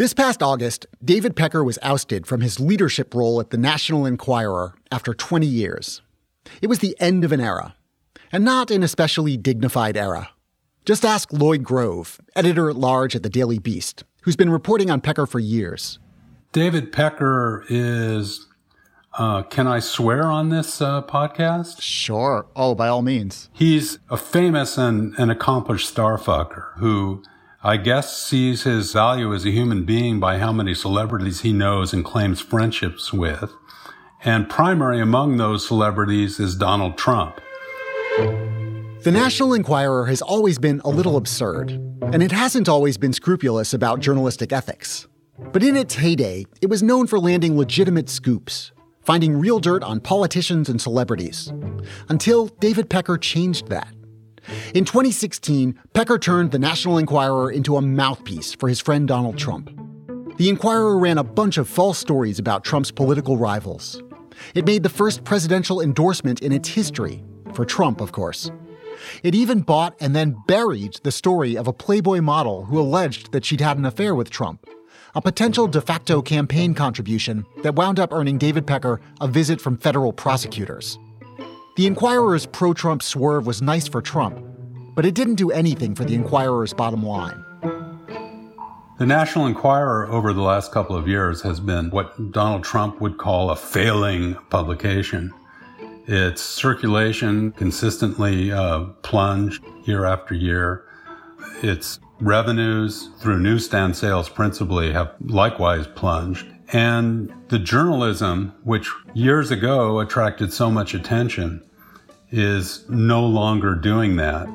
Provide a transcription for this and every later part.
This past August, David Pecker was ousted from his leadership role at the National Enquirer after 20 years. It was the end of an era, and not an especially dignified era. Just ask Lloyd Grove, editor at large at the Daily Beast, who's been reporting on Pecker for years. David Pecker is. Uh, can I swear on this uh, podcast? Sure. Oh, by all means. He's a famous and, and accomplished starfucker who I guess sees his value as a human being by how many celebrities he knows and claims friendships with. And primary among those celebrities is Donald Trump. The National Enquirer has always been a little absurd, and it hasn't always been scrupulous about journalistic ethics. But in its heyday, it was known for landing legitimate scoops, finding real dirt on politicians and celebrities. Until David Pecker changed that. In 2016, Pecker turned the National Enquirer into a mouthpiece for his friend Donald Trump. The Enquirer ran a bunch of false stories about Trump's political rivals. It made the first presidential endorsement in its history, for Trump, of course. It even bought and then buried the story of a Playboy model who alleged that she'd had an affair with Trump, a potential de facto campaign contribution that wound up earning David Pecker a visit from federal prosecutors. The Enquirer's pro Trump swerve was nice for Trump, but it didn't do anything for the Enquirer's bottom line. The National Enquirer over the last couple of years has been what Donald Trump would call a failing publication. Its circulation consistently uh, plunged year after year. Its revenues through newsstand sales principally have likewise plunged. And the journalism, which years ago attracted so much attention, is no longer doing that.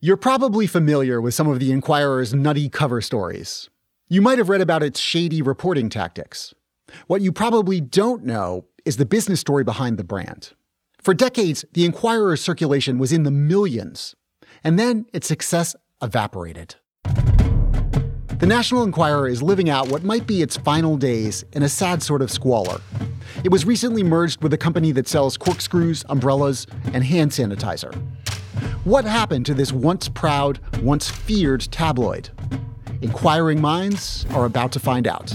You're probably familiar with some of the Enquirer's nutty cover stories. You might have read about its shady reporting tactics. What you probably don't know is the business story behind the brand. For decades, the Enquirer's circulation was in the millions, and then its success evaporated. The National Enquirer is living out what might be its final days in a sad sort of squalor. It was recently merged with a company that sells corkscrews, umbrellas, and hand sanitizer. What happened to this once proud, once feared tabloid? Inquiring minds are about to find out.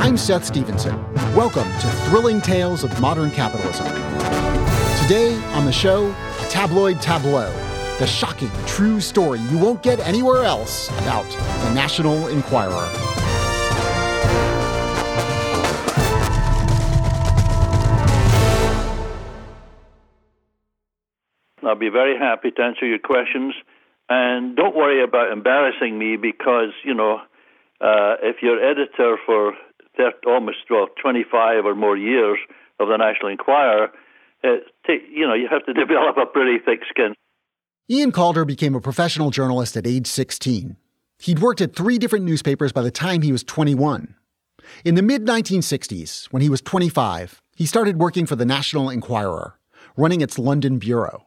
I'm Seth Stevenson. Welcome to Thrilling Tales of Modern Capitalism. Today on the show, a tabloid tableau, the shocking true story you won't get anywhere else about the National Enquirer. I'll be very happy to answer your questions. And don't worry about embarrassing me because, you know, uh, if you're editor for 30, almost well, 25 or more years of the National Enquirer, it take, you know, you have to develop a pretty thick skin. Ian Calder became a professional journalist at age 16. He'd worked at three different newspapers by the time he was 21. In the mid 1960s, when he was 25, he started working for the National Enquirer, running its London bureau.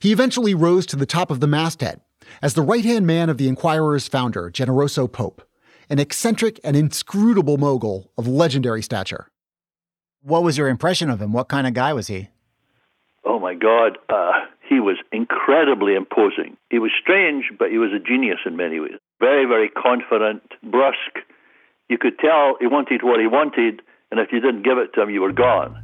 He eventually rose to the top of the masthead as the right hand man of the Enquirer's founder, Generoso Pope, an eccentric and inscrutable mogul of legendary stature. What was your impression of him? What kind of guy was he? Oh my God, uh, he was incredibly imposing. He was strange, but he was a genius in many ways. Very, very confident, brusque. You could tell he wanted what he wanted, and if you didn't give it to him, you were gone.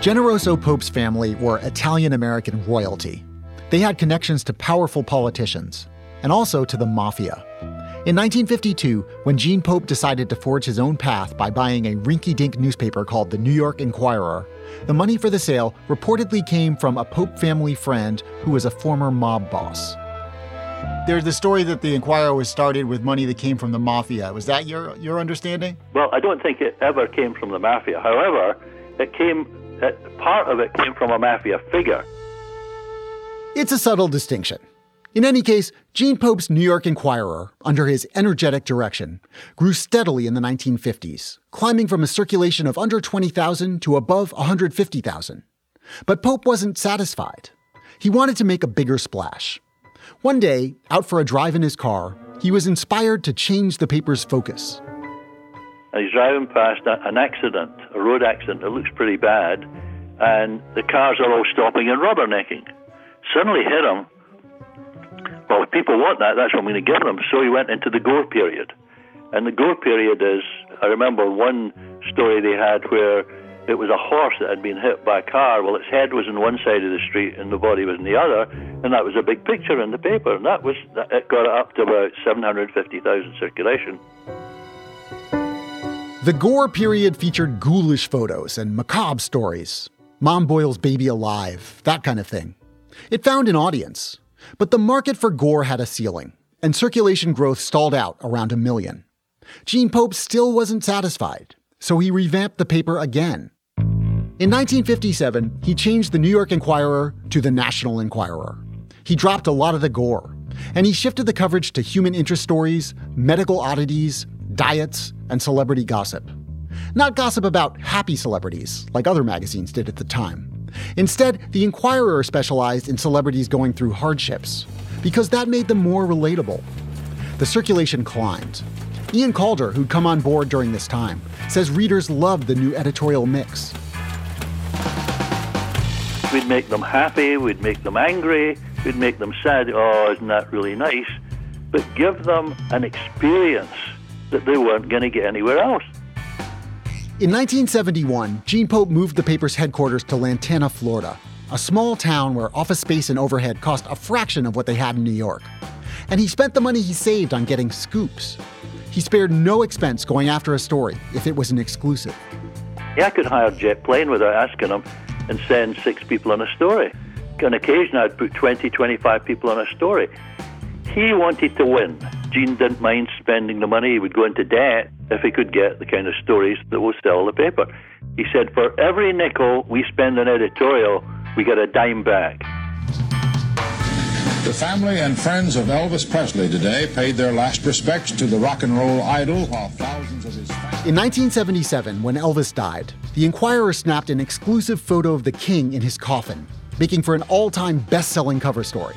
Generoso Pope's family were Italian American royalty. They had connections to powerful politicians and also to the mafia. In 1952, when Gene Pope decided to forge his own path by buying a rinky dink newspaper called the New York Enquirer, the money for the sale reportedly came from a Pope family friend who was a former mob boss. There's the story that the Enquirer was started with money that came from the mafia. Was that your, your understanding? Well, I don't think it ever came from the mafia. However, it came part of it came from a mafia figure. It's a subtle distinction. In any case, Gene Pope's New York Enquirer, under his energetic direction, grew steadily in the 1950s, climbing from a circulation of under 20,000 to above 150,000. But Pope wasn't satisfied. He wanted to make a bigger splash. One day, out for a drive in his car, he was inspired to change the paper's focus. he's driving past an accident, a road accident that looks pretty bad, and the cars are all stopping and rubbernecking. Suddenly hit him. Well, if people want that, that's what I'm going to give them. So he went into the gore period. And the gore period is, I remember one story they had where it was a horse that had been hit by a car. Well, its head was on one side of the street and the body was on the other, and that was a big picture in the paper. And that was it got up to about 750,000 circulation. The Gore period featured ghoulish photos and macabre stories. Mom boils baby alive, that kind of thing. It found an audience. But the market for Gore had a ceiling, and circulation growth stalled out around a million. Gene Pope still wasn't satisfied, so he revamped the paper again. In 1957, he changed the New York Enquirer to the National Enquirer. He dropped a lot of the gore, and he shifted the coverage to human interest stories, medical oddities, diets, and celebrity gossip. Not gossip about happy celebrities, like other magazines did at the time. Instead, the Enquirer specialized in celebrities going through hardships, because that made them more relatable. The circulation climbed. Ian Calder, who'd come on board during this time, says readers loved the new editorial mix. We'd make them happy, we'd make them angry, we'd make them sad. Oh, isn't that really nice? But give them an experience that they weren't going to get anywhere else. In 1971, Gene Pope moved the paper's headquarters to Lantana, Florida, a small town where office space and overhead cost a fraction of what they had in New York. And he spent the money he saved on getting scoops. He spared no expense going after a story if it was an exclusive. Yeah, I could hire jet plane without asking them and send six people on a story. On occasion, I'd put 20, 25 people on a story. He wanted to win. Gene didn't mind spending the money. He would go into debt if he could get the kind of stories that will sell the paper. He said, for every nickel we spend on editorial, we get a dime back. The family and friends of Elvis Presley today paid their last respects to the rock and roll idol while thousands of his fans. In 1977, when Elvis died, the Enquirer snapped an exclusive photo of the king in his coffin, making for an all time best selling cover story.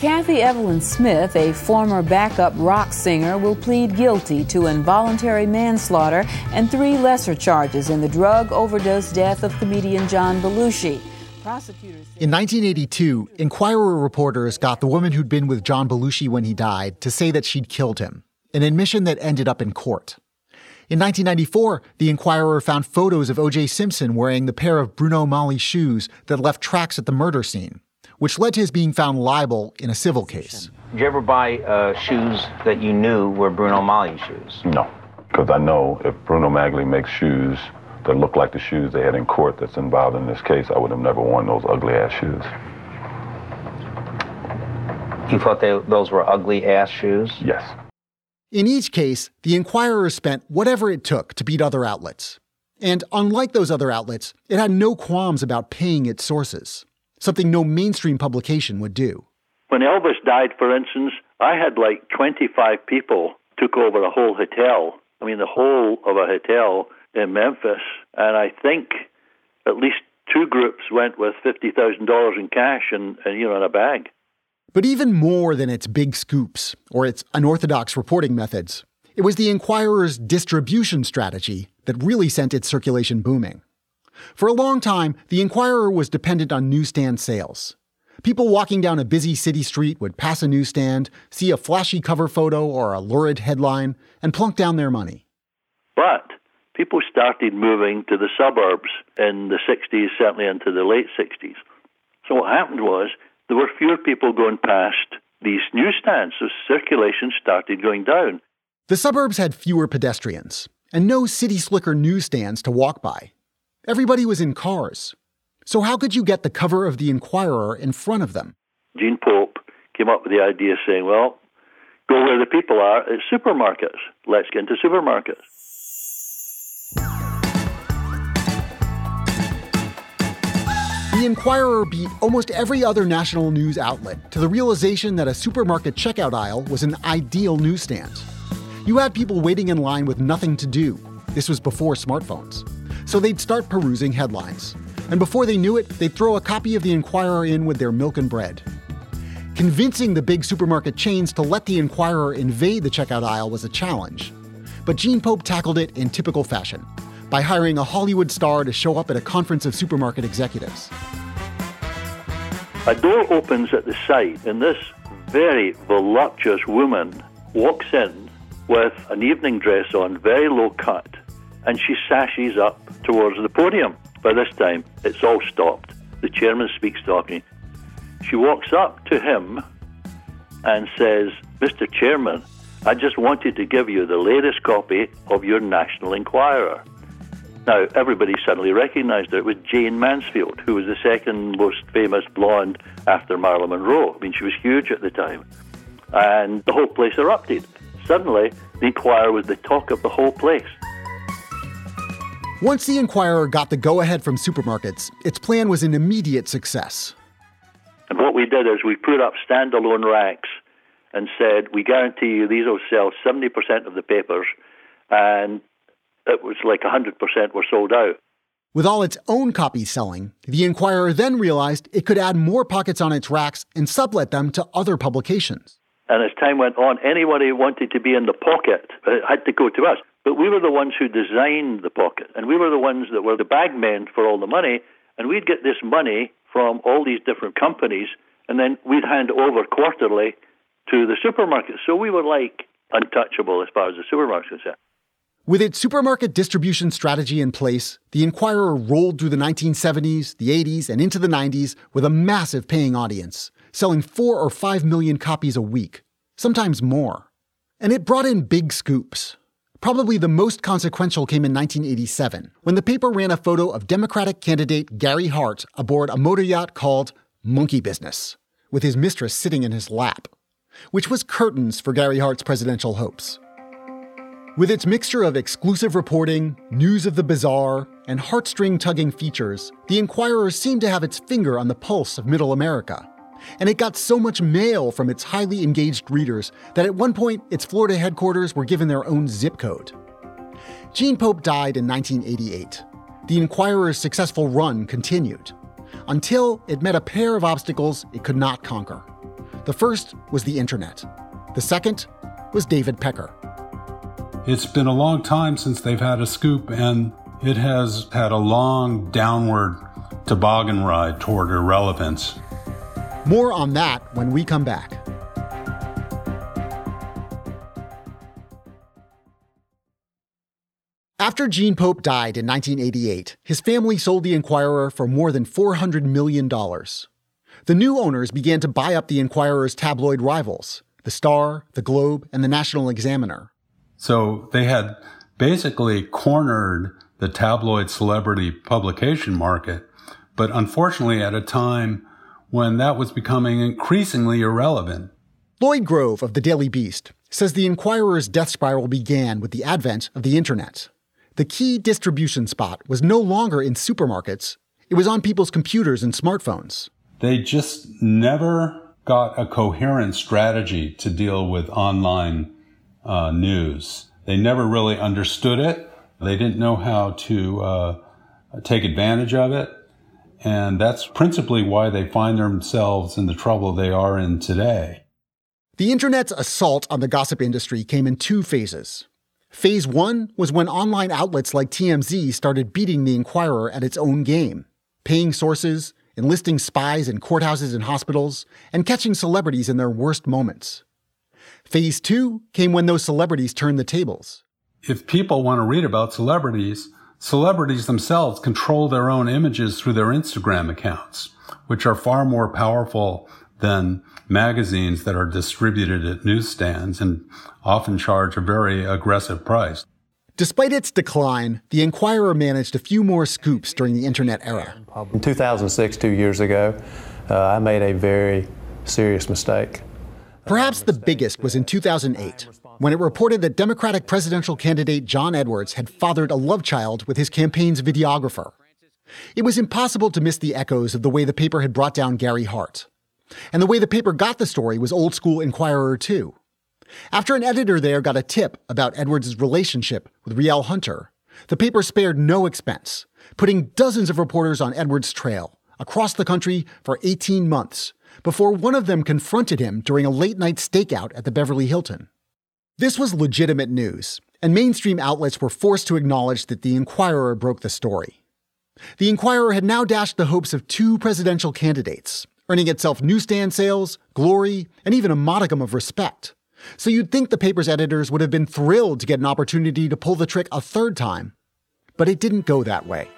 Kathy Evelyn Smith, a former backup rock singer, will plead guilty to involuntary manslaughter and three lesser charges in the drug overdose death of comedian John Belushi. Prosecutors in 1982, Enquirer reporters got the woman who'd been with John Belushi when he died to say that she'd killed him, an admission that ended up in court. In 1994, the Enquirer found photos of O.J. Simpson wearing the pair of Bruno Magli shoes that left tracks at the murder scene which led to his being found liable in a civil case. Did you ever buy uh, shoes that you knew were Bruno Magli shoes? No, because I know if Bruno Magli makes shoes that look like the shoes they had in court that's involved in this case, I would have never worn those ugly ass shoes. You thought they, those were ugly ass shoes? Yes. In each case, the Enquirer spent whatever it took to beat other outlets. And unlike those other outlets, it had no qualms about paying its sources something no mainstream publication would do. When Elvis died, for instance, I had like 25 people took over a whole hotel. I mean, the whole of a hotel in Memphis. And I think at least two groups went with $50,000 in cash and, and, you know, in a bag. But even more than its big scoops or its unorthodox reporting methods, it was the Enquirer's distribution strategy that really sent its circulation booming. For a long time, the Enquirer was dependent on newsstand sales. People walking down a busy city street would pass a newsstand, see a flashy cover photo or a lurid headline, and plunk down their money. But people started moving to the suburbs in the 60s, certainly into the late 60s. So what happened was there were fewer people going past these newsstands, so circulation started going down. The suburbs had fewer pedestrians and no city slicker newsstands to walk by. Everybody was in cars. So, how could you get the cover of the Enquirer in front of them? Gene Pope came up with the idea saying, well, go where the people are it's supermarkets. Let's get into supermarkets. The Enquirer beat almost every other national news outlet to the realization that a supermarket checkout aisle was an ideal newsstand. You had people waiting in line with nothing to do. This was before smartphones. So they'd start perusing headlines. And before they knew it, they'd throw a copy of the Enquirer in with their milk and bread. Convincing the big supermarket chains to let the Enquirer invade the checkout aisle was a challenge. But Gene Pope tackled it in typical fashion by hiring a Hollywood star to show up at a conference of supermarket executives. A door opens at the side, and this very voluptuous woman walks in with an evening dress on, very low cut, and she sashes up towards the podium. By this time, it's all stopped. The chairman speaks talking. She walks up to him and says, Mr. Chairman, I just wanted to give you the latest copy of your National Enquirer. Now, everybody suddenly recognized her. It was Jayne Mansfield, who was the second most famous blonde after Marilyn Monroe. I mean, she was huge at the time. And the whole place erupted. Suddenly, the Enquirer was the talk of the whole place. Once the Enquirer got the go ahead from supermarkets, its plan was an immediate success. And what we did is we put up standalone racks and said, we guarantee you these will sell 70% of the papers. And it was like 100% were sold out. With all its own copies selling, the Enquirer then realized it could add more pockets on its racks and sublet them to other publications. And as time went on, anybody who wanted to be in the pocket uh, had to go to us. But we were the ones who designed the pocket, and we were the ones that were the bagmen for all the money, and we'd get this money from all these different companies, and then we'd hand over quarterly to the supermarket. So we were like untouchable as far as the supermarket's concerned. With its supermarket distribution strategy in place, the Enquirer rolled through the 1970s, the 80s, and into the 90s with a massive paying audience, selling four or five million copies a week, sometimes more. And it brought in big scoops. Probably the most consequential came in 1987, when the paper ran a photo of Democratic candidate Gary Hart aboard a motor yacht called Monkey Business, with his mistress sitting in his lap, which was curtains for Gary Hart's presidential hopes. With its mixture of exclusive reporting, news of the bizarre, and heartstring tugging features, the Enquirer seemed to have its finger on the pulse of middle America. And it got so much mail from its highly engaged readers that at one point its Florida headquarters were given their own zip code. Gene Pope died in 1988. The Enquirer's successful run continued until it met a pair of obstacles it could not conquer. The first was the internet. The second was David Pecker. It's been a long time since they've had a scoop, and it has had a long downward toboggan ride toward irrelevance. More on that when we come back. After Gene Pope died in 1988, his family sold the Enquirer for more than $400 million. The new owners began to buy up the Enquirer's tabloid rivals the Star, the Globe, and the National Examiner. So they had basically cornered the tabloid celebrity publication market, but unfortunately at a time when that was becoming increasingly irrelevant. Lloyd Grove of the Daily Beast says the Enquirer's death spiral began with the advent of the internet. The key distribution spot was no longer in supermarkets, it was on people's computers and smartphones. They just never got a coherent strategy to deal with online uh, news. They never really understood it. They didn't know how to uh, take advantage of it. And that's principally why they find themselves in the trouble they are in today. The internet's assault on the gossip industry came in two phases. Phase one was when online outlets like TMZ started beating the Enquirer at its own game, paying sources, enlisting spies in courthouses and hospitals, and catching celebrities in their worst moments. Phase two came when those celebrities turned the tables. If people want to read about celebrities, celebrities themselves control their own images through their Instagram accounts, which are far more powerful than magazines that are distributed at newsstands and often charge a very aggressive price. Despite its decline, the Enquirer managed a few more scoops during the internet era. In 2006, two years ago, uh, I made a very serious mistake. Perhaps the biggest was in 2008, when it reported that Democratic presidential candidate John Edwards had fathered a love child with his campaign's videographer. It was impossible to miss the echoes of the way the paper had brought down Gary Hart. And the way the paper got the story was old school Enquirer, too. After an editor there got a tip about Edwards' relationship with Rielle Hunter, the paper spared no expense, putting dozens of reporters on Edwards' trail across the country for 18 months before one of them confronted him during a late night stakeout at the Beverly Hilton. This was legitimate news, and mainstream outlets were forced to acknowledge that the Enquirer broke the story. The Enquirer had now dashed the hopes of two presidential candidates, earning itself newsstand sales, glory, and even a modicum of respect. So you'd think the paper's editors would have been thrilled to get an opportunity to pull the trick a third time. But it didn't go that way.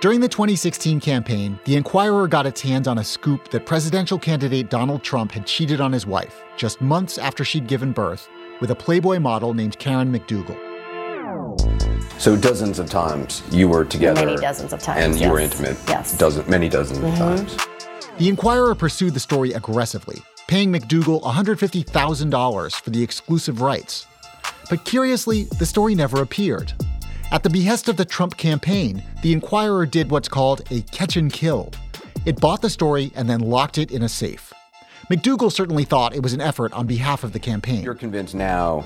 During the 2016 campaign, the Enquirer got its hands on a scoop that presidential candidate Donald Trump had cheated on his wife just months after she'd given birth with a Playboy model named Karen McDougal. So dozens of times you were together. Many dozens of times. And you yes. were intimate. Yes. Dozen, many dozens mm-hmm. of times. The Enquirer pursued the story aggressively, paying McDougal $150,000 for the exclusive rights. But curiously, the story never appeared. At the behest of the Trump campaign, the Enquirer did what's called a catch and kill. It bought the story and then locked it in a safe. McDougal certainly thought it was an effort on behalf of the campaign. You're convinced now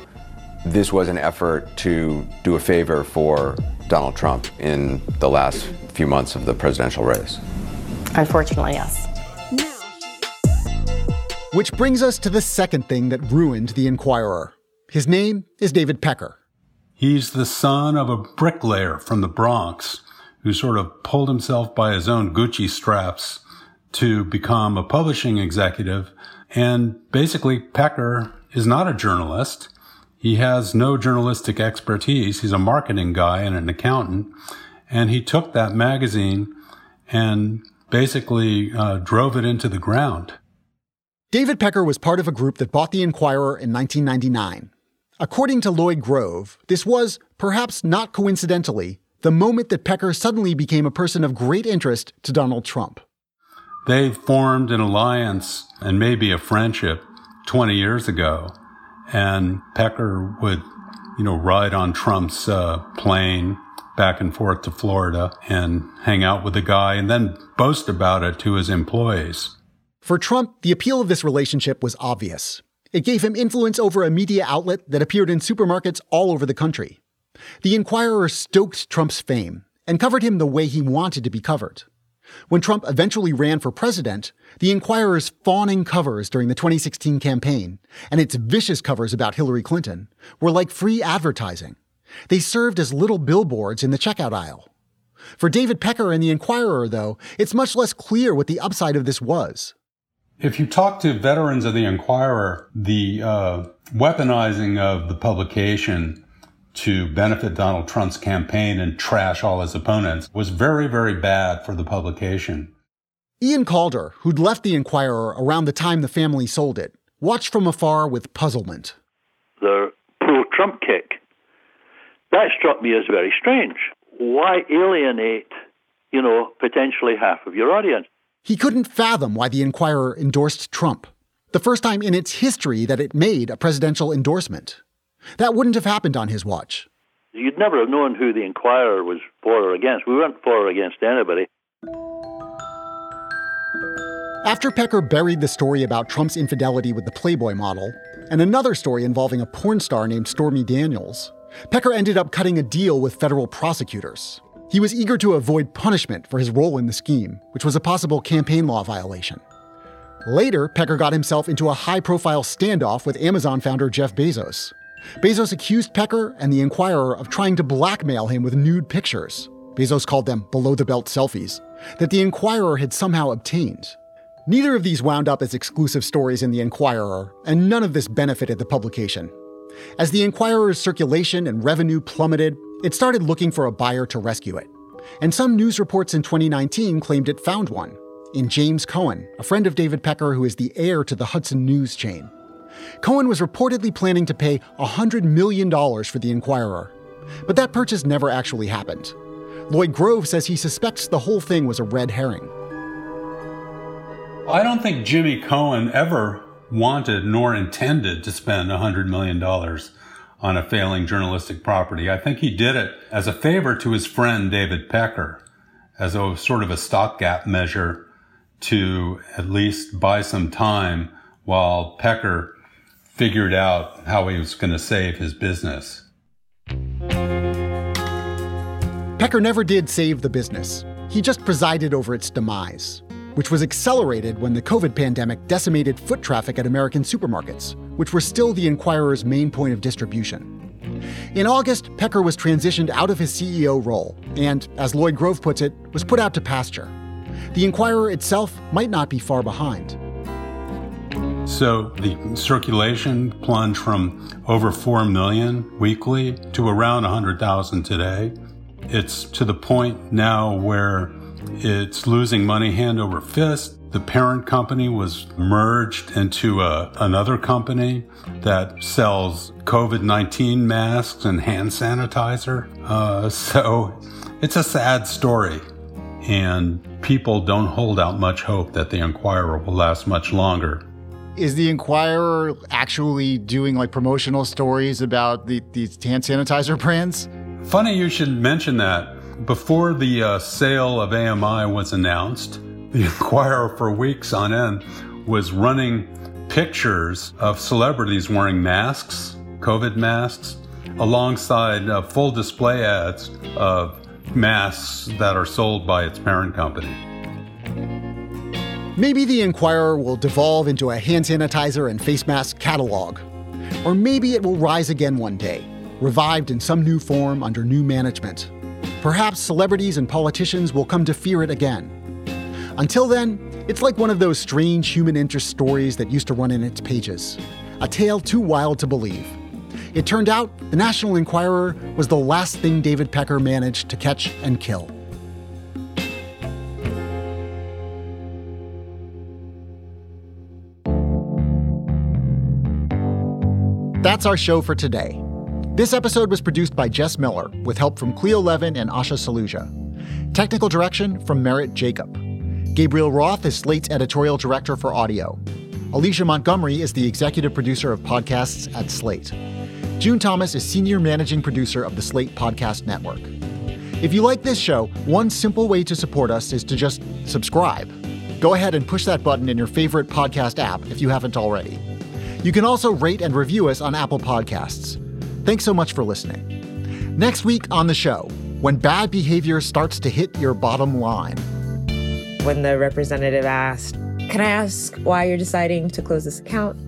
this was an effort to do a favor for Donald Trump in the last few months of the presidential race? Unfortunately, yes. Which brings us to the second thing that ruined the Enquirer. His name is David Pecker. He's the son of a bricklayer from the Bronx who sort of pulled himself by his own Gucci straps to become a publishing executive. And basically, Pecker is not a journalist. He has no journalistic expertise. He's a marketing guy and an accountant. And he took that magazine and basically uh, drove it into the ground. David Pecker was part of a group that bought the Enquirer in 1999 According to Lloyd Grove, this was, perhaps not coincidentally, the moment that Pecker suddenly became a person of great interest to Donald Trump. They formed an alliance and maybe a friendship 20 years ago, and Pecker would, you know, ride on Trump's uh, plane back and forth to Florida and hang out with the guy and then boast about it to his employees. For Trump, the appeal of this relationship was obvious. It gave him influence over a media outlet that appeared in supermarkets all over the country. The Enquirer stoked Trump's fame and covered him the way he wanted to be covered. When Trump eventually ran for president, the Enquirer's fawning covers during the 2016 campaign and its vicious covers about Hillary Clinton were like free advertising. They served as little billboards in the checkout aisle. For David Pecker and the Enquirer, though, it's much less clear what the upside of this was. If you talk to veterans of the Enquirer, the uh, weaponizing of the publication to benefit Donald Trump's campaign and trash all his opponents was very, very bad for the publication. Ian Calder, who'd left the Enquirer around the time the family sold it, watched from afar with puzzlement. The pro Trump kick. That struck me as very strange. Why alienate, you know, potentially half of your audience? He couldn't fathom why the Enquirer endorsed Trump, the first time in its history that it made a presidential endorsement. That wouldn't have happened on his watch. You'd never have known who the Enquirer was for or against. We weren't for or against anybody. After Pecker buried the story about Trump's infidelity with the Playboy model, and another story involving a porn star named Stormy Daniels, Pecker ended up cutting a deal with federal prosecutors. He was eager to avoid punishment for his role in the scheme, which was a possible campaign law violation. Later, Pecker got himself into a high profile standoff with Amazon founder Jeff Bezos. Bezos accused Pecker and the Enquirer of trying to blackmail him with nude pictures. Bezos called them below the belt selfies, that the Enquirer had somehow obtained. Neither of these wound up as exclusive stories in the Enquirer, and none of this benefited the publication. As the Enquirer's circulation and revenue plummeted, it started looking for a buyer to rescue it. And some news reports in 2019 claimed it found one in James Cohen, a friend of David Pecker who is the heir to the Hudson News chain. Cohen was reportedly planning to pay $100 million for the Enquirer. But that purchase never actually happened. Lloyd Grove says he suspects the whole thing was a red herring. I don't think Jimmy Cohen ever wanted nor intended to spend $100 million on a failing journalistic property. I think he did it as a favor to his friend David Pecker, as a sort of a stopgap measure to at least buy some time while Pecker figured out how he was going to save his business. Pecker never did save the business. He just presided over its demise which was accelerated when the COVID pandemic decimated foot traffic at American supermarkets, which were still the Enquirer's main point of distribution. In August, Pecker was transitioned out of his CEO role and, as Lloyd Grove puts it, was put out to pasture. The Enquirer itself might not be far behind. So the circulation plunged from over 4 million weekly to around 100,000 today. It's to the point now where it's losing money hand over fist. The parent company was merged into a, another company that sells COVID 19 masks and hand sanitizer. Uh, so it's a sad story. And people don't hold out much hope that the Enquirer will last much longer. Is the Enquirer actually doing like promotional stories about the, these hand sanitizer brands? Funny you should mention that. Before the uh, sale of AMI was announced, the Enquirer for weeks on end was running pictures of celebrities wearing masks, COVID masks, alongside uh, full display ads of masks that are sold by its parent company. Maybe the Enquirer will devolve into a hand sanitizer and face mask catalog. Or maybe it will rise again one day, revived in some new form under new management. Perhaps celebrities and politicians will come to fear it again. Until then, it's like one of those strange human interest stories that used to run in its pages. A tale too wild to believe. It turned out the National Enquirer was the last thing David Pecker managed to catch and kill. That's our show for today. This episode was produced by Jess Miller with help from Cleo Levin and Asha Saluja. Technical direction from Merritt Jacob. Gabriel Roth is Slate's editorial director for audio. Alicia Montgomery is the executive producer of podcasts at Slate. June Thomas is senior managing producer of the Slate Podcast Network. If you like this show, one simple way to support us is to just subscribe. Go ahead and push that button in your favorite podcast app if you haven't already. You can also rate and review us on Apple Podcasts. Thanks so much for listening. Next week on the show, when bad behavior starts to hit your bottom line. When the representative asked, Can I ask why you're deciding to close this account?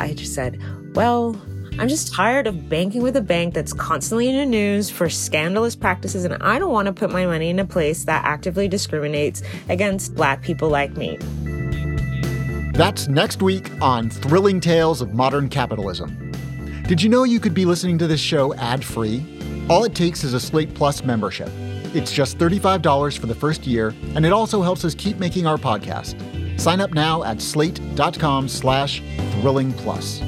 I just said, Well, I'm just tired of banking with a bank that's constantly in the news for scandalous practices, and I don't want to put my money in a place that actively discriminates against black people like me. That's next week on Thrilling Tales of Modern Capitalism. Did you know you could be listening to this show ad free? All it takes is a Slate Plus membership. It's just $35 for the first year, and it also helps us keep making our podcast. Sign up now at slate.com slash thrilling plus.